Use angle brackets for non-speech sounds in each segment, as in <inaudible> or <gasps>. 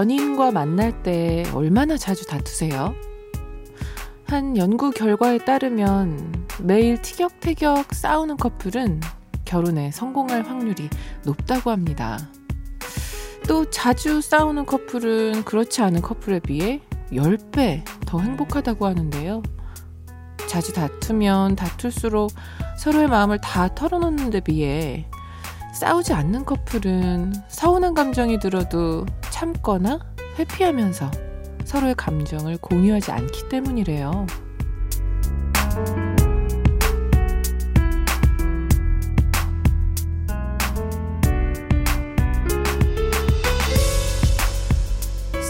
연인과 만날 때 얼마나 자주 다투세요? 한 연구 결과에 따르면 매일 티격태격 싸우는 커플은 결혼에 성공할 확률이 높다고 합니다. 또 자주 싸우는 커플은 그렇지 않은 커플에 비해 10배 더 행복하다고 하는데요. 자주 다투면 다툴수록 서로의 마음을 다 털어놓는 데 비해 싸우지 않는 커플은 서운한 감정이 들어도 참거나 회피하면서 서로의 감정을 공유하지 않기 때문이래요.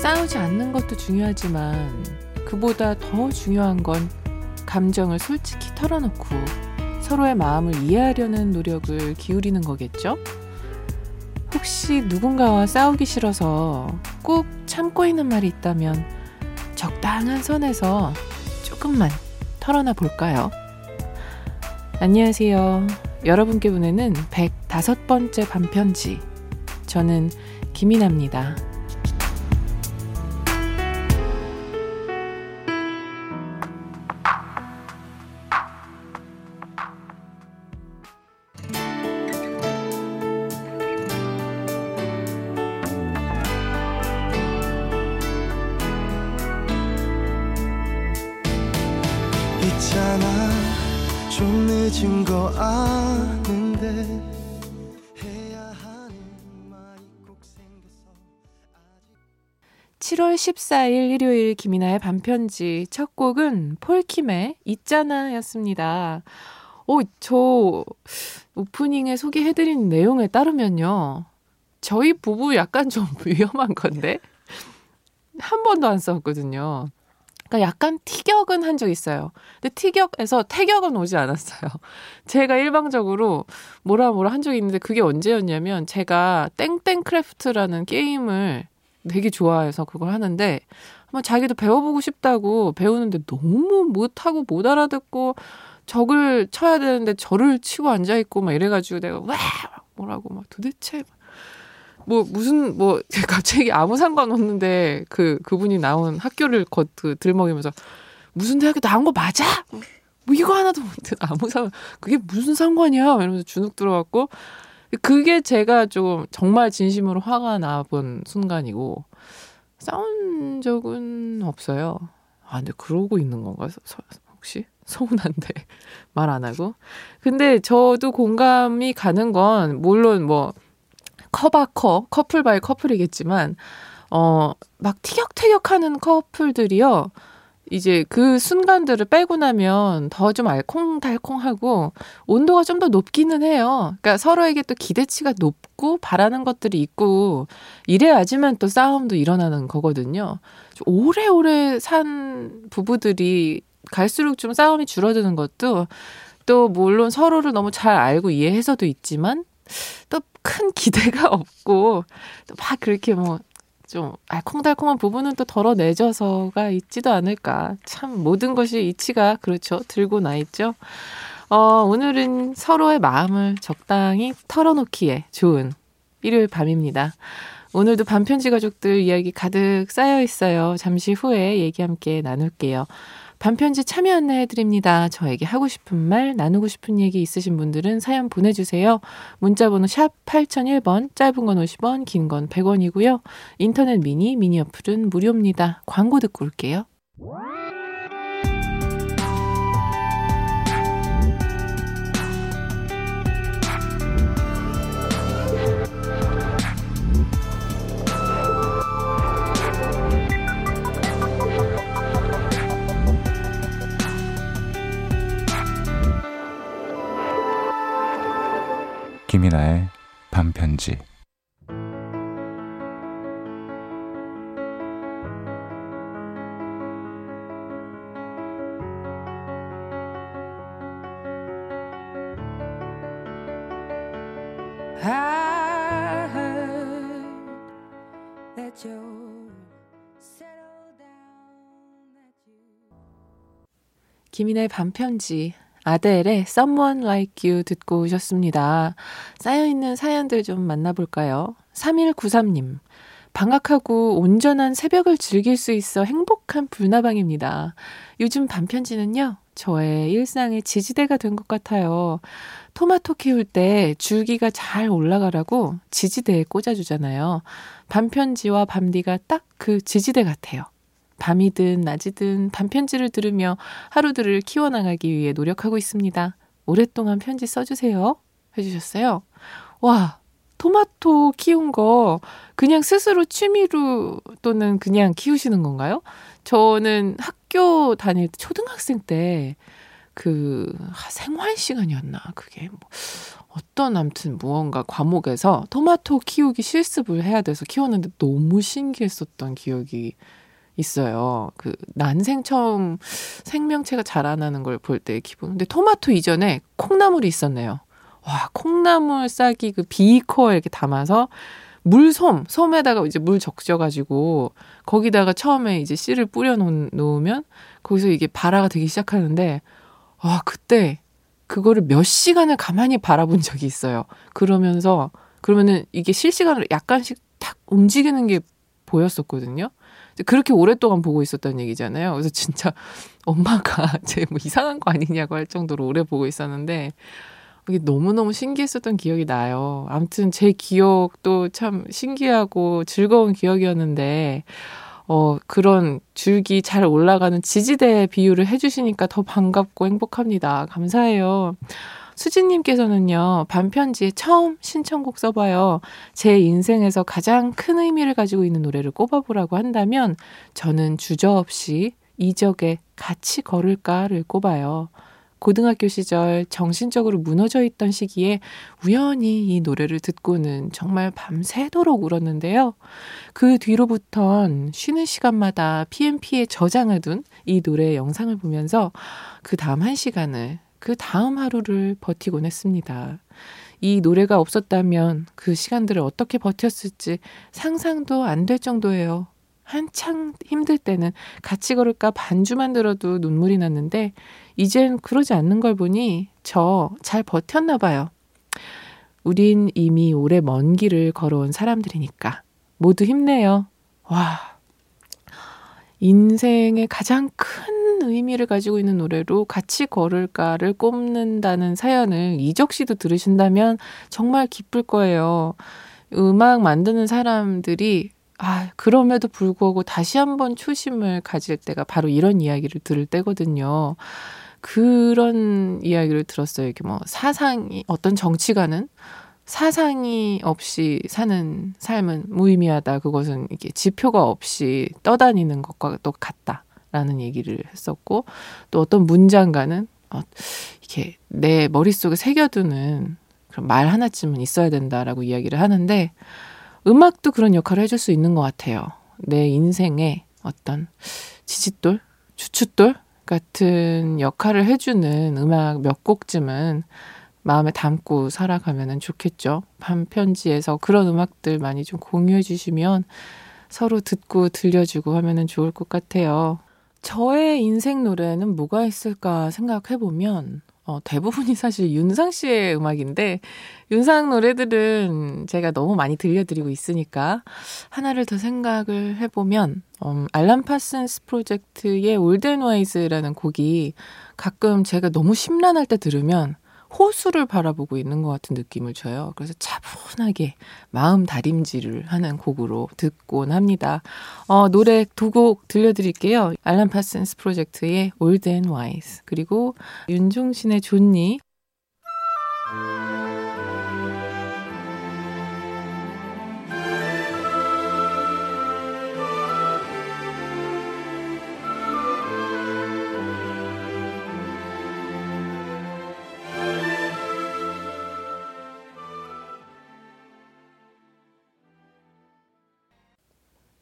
싸우지 않는 것도 중요하지만 그보다 더 중요한 건 감정을 솔직히 털어놓고 서로의 마음을 이해하려는 노력을 기울이는 거겠죠? 혹시 누군가와 싸우기 싫어서 꼭 참고 있는 말이 있다면 적당한 선에서 조금만 털어놔 볼까요? 안녕하세요. 여러분께 보내는 105번째 반편지. 저는 김이나입니다. 14일 일요일 김이나의 밤편지 첫 곡은 폴킴의 있잖아 였습니다. 오, 저 오프닝에 소개해드린 내용에 따르면요. 저희 부부 약간 좀 <laughs> 위험한 건데? 한 번도 안 싸웠거든요. 그러니까 약간 티격은 한 적 있어요. 근데 티격에서 태격은 오지 않았어요. 제가 일방적으로 뭐라 뭐라 한 적이 있는데 그게 언제였냐면 제가 땡땡 크래프트라는 게임을 되게 좋아해서 그걸 하는데 한번 자기도 배워보고 싶다고 배우는데 너무 못하고 못 알아듣고 적을 쳐야 되는데 저를 치고 앉아 있고 막 이래가지고 내가 와 뭐라고 막 도대체 뭐 무슨 뭐 <laughs> 갑자기 아무 상관없는데 그 그분이 나온 학교를 겉 그 들먹이면서 무슨 대학교 나온 거 맞아? 뭐 이거 하나도 못해 아무 상 그게 무슨 상관이야? 이러면서 주눅 들어갖고 그게 제가 좀 정말 진심으로 화가 나 본 순간이고 싸운 적은 없어요. 아 근데 그러고 있는 건가? 혹시 <laughs> 서운한데 <laughs> 말 안 하고. 근데 저도 공감이 가는 건 물론 뭐 커바커 couple by couple이겠지만 어 막 티격태격하는 커플들이요. 이제 그 순간들을 빼고 나면 더 좀 알콩달콩하고 온도가 좀 더 높기는 해요. 그러니까 서로에게 또 기대치가 높고 바라는 것들이 있고 이래야지만 또 싸움도 일어나는 거거든요. 오래오래 산 부부들이 갈수록 좀 싸움이 줄어드는 것도 또 물론 서로를 너무 잘 알고 이해해서도 있지만 또 큰 기대가 <laughs> 없고 또 막 그렇게 뭐 좀 알콩달콩한 부분은 또 덜어내줘서가 있지도 않을까. 참 모든 것이 이치가 그렇죠. 들고 나 있죠. 어, 오늘은 서로의 마음을 적당히 털어놓기에 좋은 일요일 밤입니다. 오늘도 반편지 가족들 이야기 가득 쌓여 있어요. 잠시 후에 얘기 함께 나눌게요. 반편지 참여 안내해 드립니다. 저에게 하고 싶은 말, 나누고 싶은 얘기 있으신 분들은 사연 보내주세요. 문자번호 샵 8001번, 짧은 건 50원, 긴 건 100원이고요. 인터넷 미니, 미니 어플은 무료입니다. 광고 듣고 올게요. 나의 반편지. 김인의 반편지 아델의 Someone Like You 듣고 오셨습니다. 쌓여있는 사연들 좀 만나볼까요? 3193님. 방학하고 온전한 새벽을 즐길 수 있어 행복한 불나방입니다. 요즘 반편지는요, 저의 일상의 지지대가 된 것 같아요. 토마토 키울 때 줄기가 잘 올라가라고 지지대에 꽂아주잖아요. 반편지와 밤디가 딱 그 지지대 같아요. 밤이든 낮이든 반편지를 들으며 하루들을 키워나가기 위해 노력하고 있습니다. 오랫동안 편지 써주세요. 해주셨어요. 와, 토마토 키운 거 그냥 스스로 취미로 또는 그냥 키우시는 건가요? 저는 학교 다닐 때 초등학생 때 그 생활 시간이었나 그게 뭐 어떤 암튼 무언가 과목에서 토마토 키우기 실습을 해야 돼서 키웠는데 너무 신기했었던 기억이 있어요. 그 난생 처음 생명체가 자라나는 걸 볼때 기분. 근데 토마토 이전에 콩나물이 있었네요. 와, 콩나물 쌀기 그 비커에 이렇게 담아서 물솜, 솜에다가 이제 물 적셔가지고 거기다가 처음에 이제 씨를 뿌려 놓으면 거기서 이게 발화가 되기 시작하는데 와, 그때 그거를 몇 시간을 가만히 바라본 적이 있어요. 그러면서 그러면은 이게 실시간으로 약간씩 탁 움직이는 게 보였었거든요. 그렇게 오랫동안 보고 있었다는 얘기잖아요. 그래서 진짜 <laughs> 엄마가 <laughs> 제 뭐 이상한 거 아니냐고 할 정도로 오래 보고 있었는데 이게 너무너무 신기했었던 기억이 나요. 아무튼 제 기억도 참 신기하고 즐거운 기억이었는데, 어, 그런 줄기 잘 올라가는 지지대 비유를 해주시니까 더 반갑고 행복합니다. 감사해요. 수진님께서는요, 반편지에 처음 신청곡 써봐요. 제 인생에서 가장 큰 의미를 가지고 있는 노래를 꼽아보라고 한다면, 저는 주저없이 이적의 같이 걸을까를 꼽아요. 고등학교 시절 정신적으로 무너져 있던 시기에 우연히 이 노래를 듣고는 정말 밤새도록 울었는데요. 그 뒤로부턴 쉬는 시간마다 PMP에 저장해둔 이 노래 영상을 보면서 그 다음 한 시간을 그 다음 하루를 버티곤 했습니다. 이 노래가 없었다면 그 시간들을 어떻게 버텼을지 상상도 안 될 정도예요. 한창 힘들 때는 같이 걸을까 반주만 들어도 눈물이 났는데 이젠 그러지 않는 걸 보니 저 잘 버텼나 봐요. 우린 이미 오래 먼 길을 걸어온 사람들이니까 모두 힘내요. 와. 인생의 가장 큰 의미를 가지고 있는 노래로 같이 걸을까를 꼽는다는 사연을 이적 씨도 들으신다면 정말 기쁠 거예요. 음악 만드는 사람들이 아, 그럼에도 불구하고 다시 한번 초심을 가질 때가 바로 이런 이야기를 들을 때거든요. 그런 이야기를 들었어요. 이게 뭐 사상이 어떤 정치가는 사상이 없이 사는 삶은 무의미하다. 그것은 이게 지표가 없이 떠다니는 것과 똑같다 라는 얘기를 했었고 또 어떤 문장가는 어, 이렇게 내 머릿속에 새겨두는 그런 말 하나쯤은 있어야 된다라고 이야기를 하는데 음악도 그런 역할을 해줄 수 있는 것 같아요. 내 인생의 어떤 지짓돌, 주춧돌 같은 역할을 해주는 음악 몇 곡쯤은 마음에 담고 살아가면 좋겠죠. 반편지에서 그런 음악들 많이 좀 공유해 주시면 서로 듣고 들려주고 하면 좋을 것 같아요. 저의 인생 노래는 뭐가 있을까 생각해 보면 어, 대부분이 사실 윤상 씨의 음악인데 윤상 노래들은 제가 너무 많이 들려드리고 있으니까 하나를 더 생각을 해보면 음, 알람 파슨스 프로젝트의 올덴 와이즈라는 곡이 가끔 제가 너무 심란할 때 들으면 호수를 바라보고 있는 것 같은 느낌을 줘요. 그래서 차분하게 마음 다림질을 하는 곡으로 듣곤 합니다. 어, 노래 두 곡 들려드릴게요. 알람 파슨스 프로젝트의 올덴 와이즈 그리고 윤종신의 존니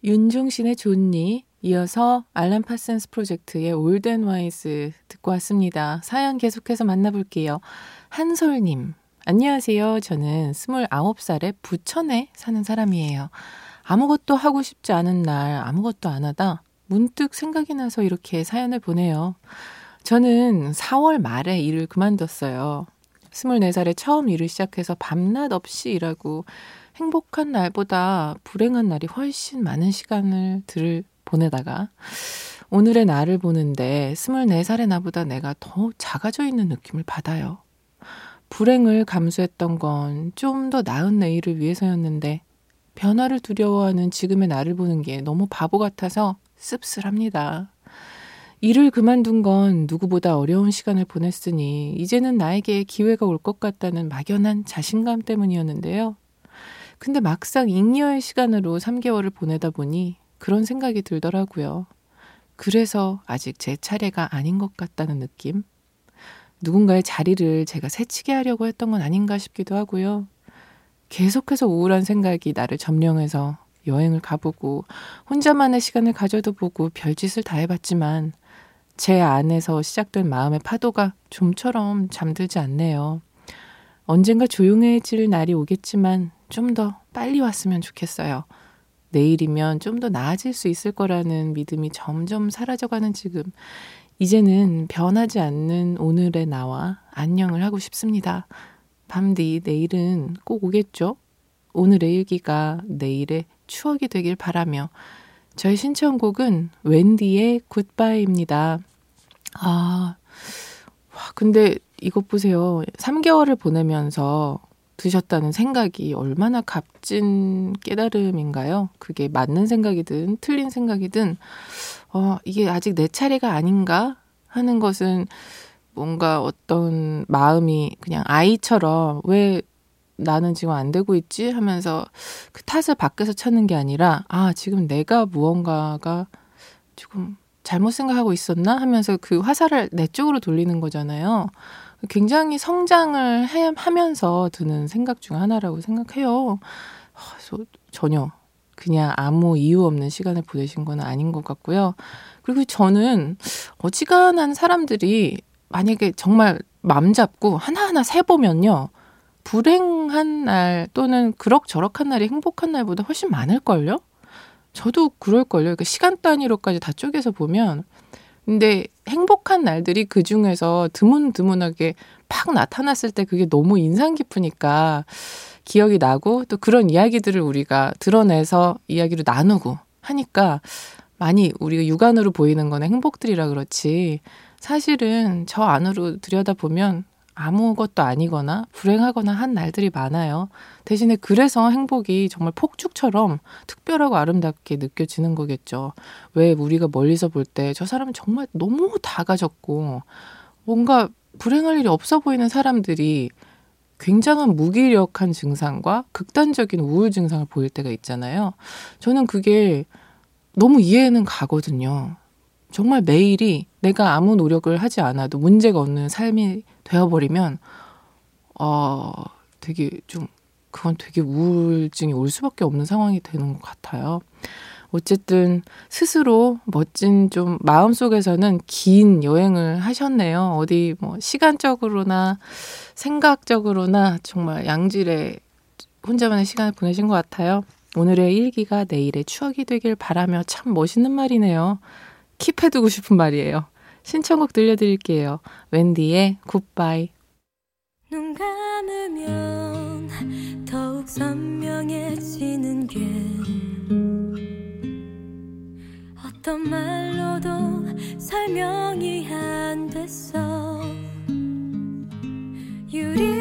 윤종신의 좋니, 이어서 Alan Parsons Project의 Old and Wise 듣고 왔습니다. 사연 계속해서 만나볼게요. 한솔님, 안녕하세요. 저는 29살에 부천에 사는 사람이에요. 아무것도 하고 싶지 않은 날 아무것도 안 하다 문득 생각이 나서 이렇게 사연을 보내요. 저는 4월 말에 일을 그만뒀어요. 24살에 처음 일을 시작해서 밤낮 없이 일하고 행복한 날보다 불행한 날이 훨씬 많은 시간을 들 보내다가 오늘의 나를 보는데 24살의 나보다 내가 더 작아져 있는 느낌을 받아요. 불행을 감수했던 건 좀 더 나은 내일을 위해서였는데 변화를 두려워하는 지금의 나를 보는 게 너무 바보 같아서 씁쓸합니다. 일을 그만둔 건 누구보다 어려운 시간을 보냈으니 이제는 나에게 기회가 올 것 같다는 막연한 자신감 때문이었는데요. 근데 막상 잉여의 시간으로 3개월을 보내다 보니 그런 생각이 들더라고요. 그래서 아직 제 차례가 아닌 것 같다는 느낌? 누군가의 자리를 제가 새치게 하려고 했던 건 아닌가 싶기도 하고요. 계속해서 우울한 생각이 나를 점령해서 여행을 가보고 혼자만의 시간을 가져도 보고 별짓을 다 해봤지만 제 안에서 시작된 마음의 파도가 좀처럼 잠들지 않네요. 언젠가 조용해질 날이 오겠지만 좀 더 빨리 왔으면 좋겠어요. 내일이면 좀 더 나아질 수 있을 거라는 믿음이 점점 사라져가는 지금, 이제는 변하지 않는 오늘의 나와 안녕을 하고 싶습니다. 밤뒤 내일은 꼭 오겠죠? 오늘의 일기가 내일의 추억이 되길 바라며 저의 신청곡은 웬디의 굿바이입니다. 아, 와, 근데 이것 보세요. 3개월을 보내면서 드셨다는 생각이 얼마나 값진 깨달음인가요? 그게 맞는 생각이든 틀린 생각이든, 어, 이게 아직 내 차례가 아닌가 하는 것은 뭔가 어떤 마음이 그냥 아이처럼 왜 나는 지금 안 되고 있지 하면서 그 탓을 밖에서 찾는 게 아니라 아, 지금 내가 무언가가 조금 잘못 생각하고 있었나 하면서 그 화살을 내 쪽으로 돌리는 거잖아요. 굉장히 성장을 해, 하면서 드는 생각 중 하나라고 생각해요. 아, 전혀 그냥 아무 이유 없는 시간을 보내신 건 아닌 것 같고요. 그리고 저는 어지간한 사람들이 만약에 정말 맘 잡고 하나하나 세보면요. 불행한 날 또는 그럭저럭한 날이 행복한 날보다 훨씬 많을걸요? 저도 그럴걸요. 그러니까 시간 단위로까지 다 쪼개서 보면. 근데 행복한 날들이 그 중에서 드문드문하게 팍 나타났을 때 그게 너무 인상 깊으니까 기억이 나고 또 그런 이야기들을 우리가 드러내서 이야기로 나누고 하니까 많이 우리가 육안으로 보이는 거는 행복들이라 그렇지 사실은 저 안으로 들여다보면 아무것도 아니거나 불행하거나 한 날들이 많아요. 대신에 그래서 행복이 정말 폭죽처럼 특별하고 아름답게 느껴지는 거겠죠. 왜 우리가 멀리서 볼 때 저 사람은 정말 너무 다 가졌고 뭔가 불행할 일이 없어 보이는 사람들이 굉장한 무기력한 증상과 극단적인 우울 증상을 보일 때가 있잖아요. 저는 그게 너무 이해는 가거든요. 정말 매일이 내가 아무 노력을 하지 않아도 문제가 없는 삶이 되어버리면, 어, 되게 좀, 그건 되게 우울증이 올 수밖에 없는 상황이 되는 것 같아요. 어쨌든 스스로 멋진 좀 마음속에서는 긴 여행을 하셨네요. 어디 뭐 시간적으로나 생각적으로나 정말 양질의 혼자만의 시간을 보내신 것 같아요. 오늘의 일기가 내일의 추억이 되길 바라며 참 멋있는 말이네요. 킵해두고 싶은 말이에요. 신청곡 들려드릴게요. 웬디의 굿바이. 눈 감으면 더욱 선명해지는 게 어떤 말로도 설명이 안 됐어 유리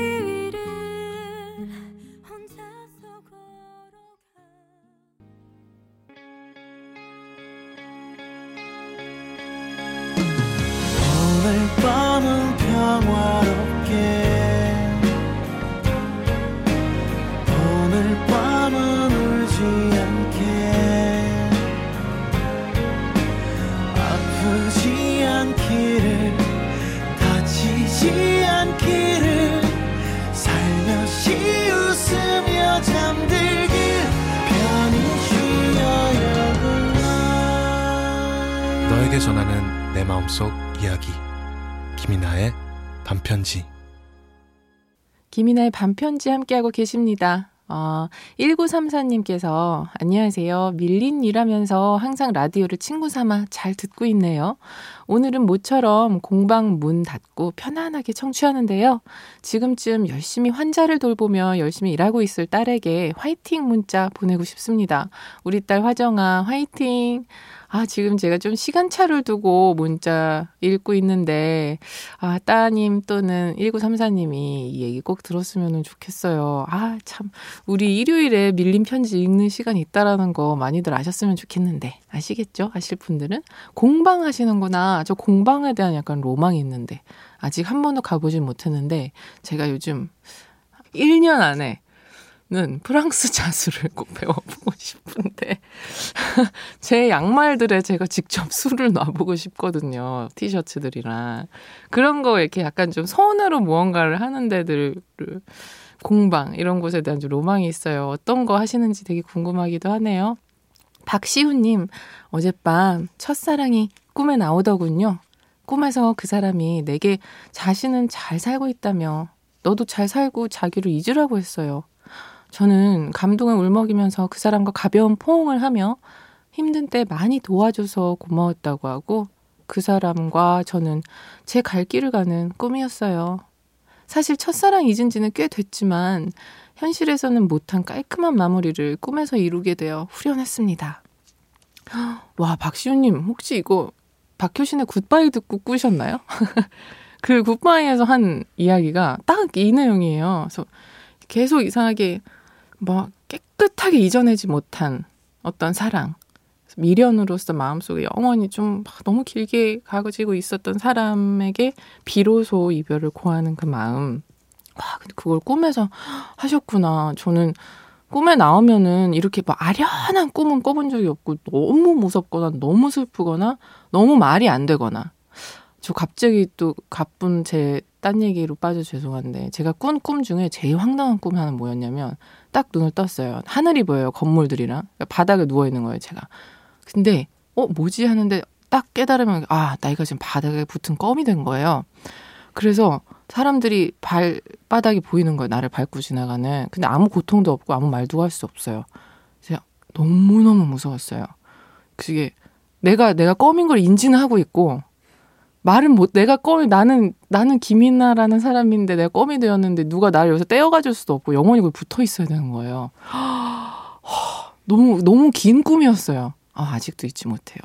전하는 내 마음속 이야기. 김이나의 반편지 김이나의 반편지 함께하고 계십니다. 아, 1934님께서 안녕하세요. 밀린 일하면서 항상 라디오를 친구 삼아 잘 듣고 있네요. 오늘은 모처럼 공방 문 닫고 편안하게 청취하는데요. 지금쯤 열심히 환자를 돌보며 열심히 일하고 있을 딸에게 화이팅 문자 보내고 싶습니다. 우리 딸 화정아 화이팅! 아, 지금 제가 좀 시간차를 두고 문자 읽고 있는데, 아, 따님 또는 1934님이 이 얘기 꼭 들었으면 좋겠어요. 아, 참. 우리 일요일에 밀린 편지 읽는 시간이 있다라는 거 많이들 아셨으면 좋겠는데. 아시겠죠? 아실 분들은? 공방 하시는구나. 저 공방에 대한 약간 로망이 있는데. 아직 한 번도 가보진 못했는데, 제가 요즘 1년 안에 는 프랑스 <laughs> 자수를 꼭 배워보고 싶은데 <laughs> 제 양말들에 제가 직접 술을 놔보고 싶거든요 티셔츠들이랑. 그런 거 이렇게 약간 좀 손으로 무언가를 하는 데들 공방 이런 곳에 대한 좀 로망이 있어요. 어떤 거 하시는지 되게 궁금하기도 하네요. 박시훈님 어젯밤 첫사랑이 꿈에 나오더군요. 꿈에서 그 사람이 내게 자신은 잘 살고 있다며 너도 잘 살고 자기를 잊으라고 했어요. 저는 감동을 울먹이면서 그 사람과 가벼운 포옹을 하며 힘든 때 많이 도와줘서 고마웠다고 하고 그 사람과 저는 제 갈 길을 가는 꿈이었어요. 사실 첫사랑 잊은 지는 꽤 됐지만 현실에서는 못한 깔끔한 마무리를 꿈에서 이루게 되어 후련했습니다. <gasps> 와, 박시우님, 혹시 이거 박효신의 굿바이 듣고 꾸셨나요? <laughs> 그 굿바이에서 한 이야기가 딱 이 내용이에요. 그래서 계속 이상하게 뭐 깨끗하게 잊어내지 못한 어떤 사랑, 미련으로서 마음속에 영원히 좀 너무 길게 가지고 있었던 사람에게 비로소 이별을 고하는 그 마음. 와, 그걸 꿈에서 하셨구나. 저는 꿈에 나오면은 이렇게 뭐 아련한 꿈은 꿔본 적이 없고 너무 무섭거나 너무 슬프거나 너무 말이 안 되거나 저 갑자기 또 가쁜 제 딴 얘기로 빠져 죄송한데 제가 꾼 꿈 중에 제일 황당한 꿈이 하나 뭐였냐면 딱 눈을 떴어요. 하늘이 보여요. 건물들이랑 그러니까 바닥에 누워 있는 거예요. 제가. 근데 어 뭐지 하는데 딱 깨달으면 아 나이가 지금 바닥에 붙은 껌이 된 거예요. 그래서 사람들이 발바닥이 보이는 거예요. 나를 밟고 지나가는. 근데 아무 고통도 없고 아무 말도 할 수 없어요. 제가 너무너무 무서웠어요. 그게 내가 내가 껌인 걸 인지는 하고 있고 말은 못 내가 껌이 나는 나는 김이나라는 사람인데 내가 껌이 되었는데 누가 나를 여기서 떼어가줄 수도 없고 영원히 거기 붙어 있어야 되는 거예요. <gasps> 너무 너무 긴 꿈이었어요. 아, 아직도 잊지 못해요.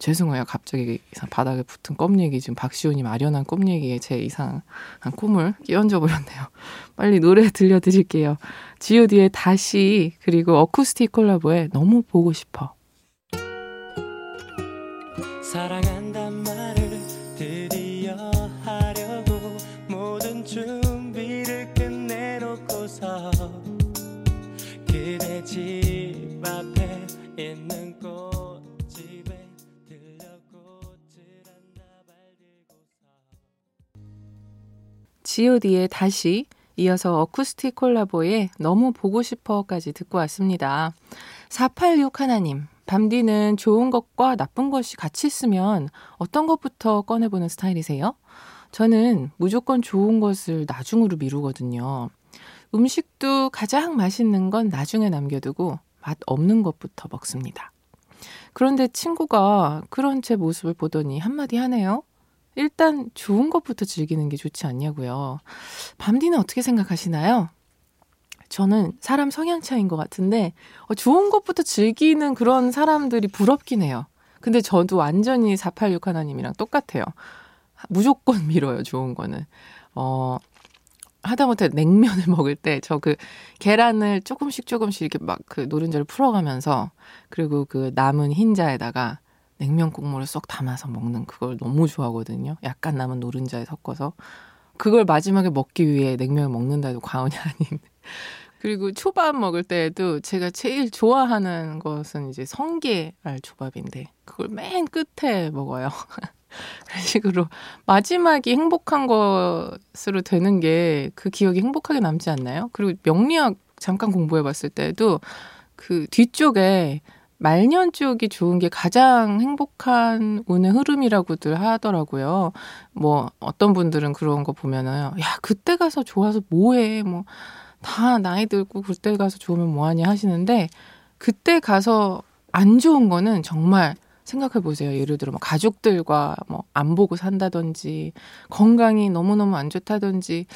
죄송해요. 갑자기 이상 바닥에 붙은 껌 얘기 지금 박시훈이 마련한 꿈 얘기에 제 이상한 꿈을 끼얹어 버렸네요. <laughs> 빨리 노래 들려드릴게요. G.O.D의 다시 그리고 어쿠스틱 콜라보에 너무 보고 싶어. 사랑 G.O.D의 다시 이어서 어쿠스틱 콜라보의 너무 보고 싶어까지 듣고 왔습니다. 486 하나님 밤디는 좋은 것과 나쁜 것이 같이 있으면 어떤 것부터 꺼내보는 스타일이세요? 저는 무조건 좋은 것을 나중으로 미루거든요. 음식도 가장 맛있는 건 나중에 남겨두고 맛 없는 것부터 먹습니다. 그런데 친구가 그런 제 모습을 보더니 한마디 하네요. 일단 좋은 것부터 즐기는 게 좋지 않냐고요. 밤디는 어떻게 생각하시나요? 저는 사람 성향 차인 것 같은데 어, 좋은 것부터 즐기는 그런 사람들이 부럽긴 해요. 근데 저도 완전히 486 하나님이랑 똑같아요. 무조건 <laughs> 밀어요, 좋은 거는. 어, 하다못해 냉면을 <laughs> 먹을 때 저 그 계란을 조금씩 조금씩 이렇게 막 그 노른자를 풀어가면서 그리고 그 남은 흰자에다가 냉면 국물을 쏙 담아서 먹는 그걸 너무 좋아하거든요. 약간 남은 노른자에 섞어서. 그걸 마지막에 먹기 위해 냉면을 먹는다 해도 과언이 <laughs> 아닌. 그리고 초밥 먹을 때에도 제가 제일 좋아하는 것은 이제 성게알 초밥인데 그걸 맨 끝에 먹어요. <laughs> 그런 식으로 마지막이 행복한 것으로 되는 게 그 기억이 행복하게 남지 않나요? 그리고 명리학 잠깐 공부해 봤을 때도 그 뒤쪽에 말년 쪽이 좋은 게 가장 행복한 운의 흐름이라고들 하더라고요. 뭐 어떤 분들은 그런 거 보면은 야 그때 가서 좋아서 뭐해 뭐 다 나이 들고 그때 가서 좋으면 뭐하냐 하시는데 그때 가서 안 좋은 거는 정말 생각해 보세요. 예를 들어 뭐 가족들과 뭐 안 보고 산다든지 건강이 너무너무 안 좋다든지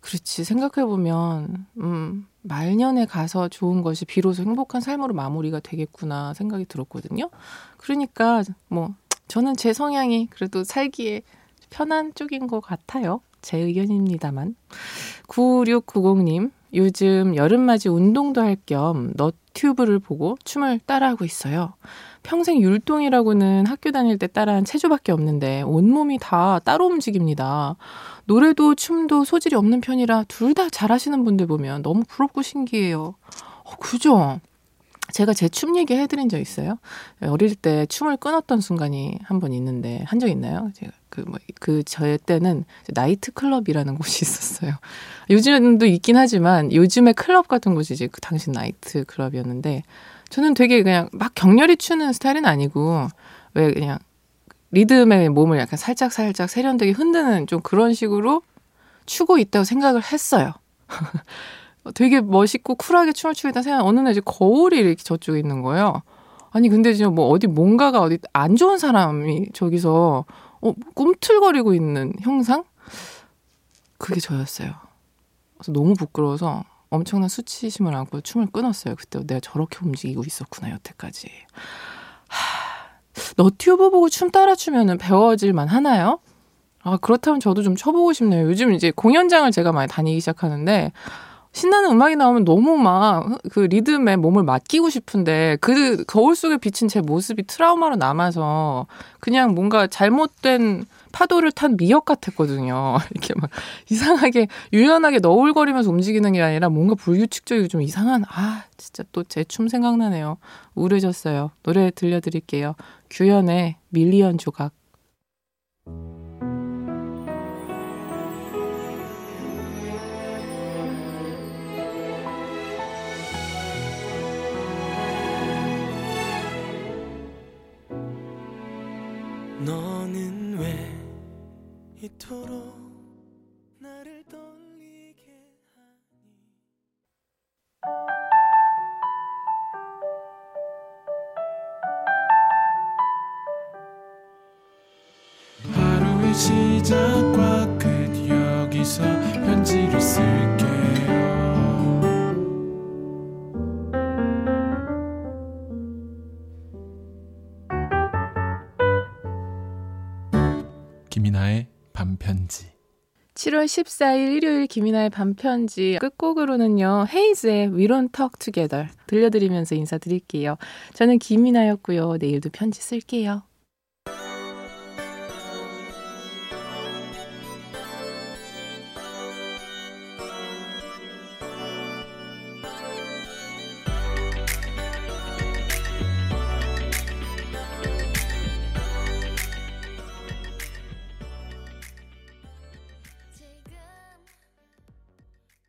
그렇지 생각해 보면 음 말년에 가서 좋은 것이 비로소 행복한 삶으로 마무리가 되겠구나 생각이 들었거든요. 그러니까 뭐 저는 제 성향이 그래도 살기에 편한 쪽인 것 같아요. 제 의견입니다만. 9690님, 요즘 여름맞이 운동도 할 겸 너튜브를 보고 춤을 따라하고 있어요. 평생 율동이라고는 학교 다닐 때 따라한 체조밖에 없는데 온몸이 다 따로 움직입니다. 노래도 춤도 소질이 없는 편이라 둘 다 잘하시는 분들 보면 너무 부럽고 신기해요. 어, 그죠? 제가 제 춤 얘기 해드린 적 있어요? 어릴 때 춤을 끊었던 순간이 한 번 있는데, 한 적 있나요? 제가 그, 뭐, 그, 저의 때는 나이트 클럽이라는 곳이 <laughs> 있었어요. 요즘도 있긴 하지만, 요즘에 클럽 같은 곳이 이제 그 당시 나이트 클럽이었는데, 저는 되게 그냥 막 격렬히 추는 스타일은 아니고, 왜 그냥 리듬에 몸을 약간 살짝 살짝 세련되게 흔드는 좀 그런 식으로 추고 있다고 생각을 했어요. <laughs> 되게 멋있고 쿨하게 춤을 추고 있다 생각 어느 날 이제 거울이 이렇게 저쪽에 있는 거예요. 아니 근데 지금 뭐 어디 뭔가가 어디 안 좋은 사람이 저기서 어, 꿈틀거리고 있는 형상? 그게 저였어요. 그래서 너무 부끄러워서 엄청난 수치심을 안고 춤을 끊었어요. 그때 내가 저렇게 움직이고 있었구나 여태까지. 하, 너튜브 보고 춤 따라 추면은 배워질만 하나요? 아 그렇다면 저도 좀 쳐보고 싶네요. 요즘 이제 공연장을 제가 많이 다니기 시작하는데 신나는 음악이 나오면 너무 막 그 리듬에 몸을 맡기고 싶은데 그 거울 속에 비친 제 모습이 트라우마로 남아서 그냥 뭔가 잘못된 파도를 탄 미역 같았거든요. <laughs> 이렇게 막 이상하게 유연하게 너울거리면서 움직이는 게 아니라 뭔가 불규칙적이고 좀 이상한 아 진짜 또 제 춤 생각나네요. 우울해졌어요. 노래 들려드릴게요. 규현의 밀리언 조각. 너는 왜 이토록 나를 떨리게 하니? 하루의 시작과 끝 여기서 편지를 쓸게 반편지 7월 14일 일요일 김이나의 반편지 끝곡으로는요 헤이즈의 We Don't Talk Together 들려드리면서 인사드릴게요. 저는 김이나였고요. 내일도 편지 쓸게요.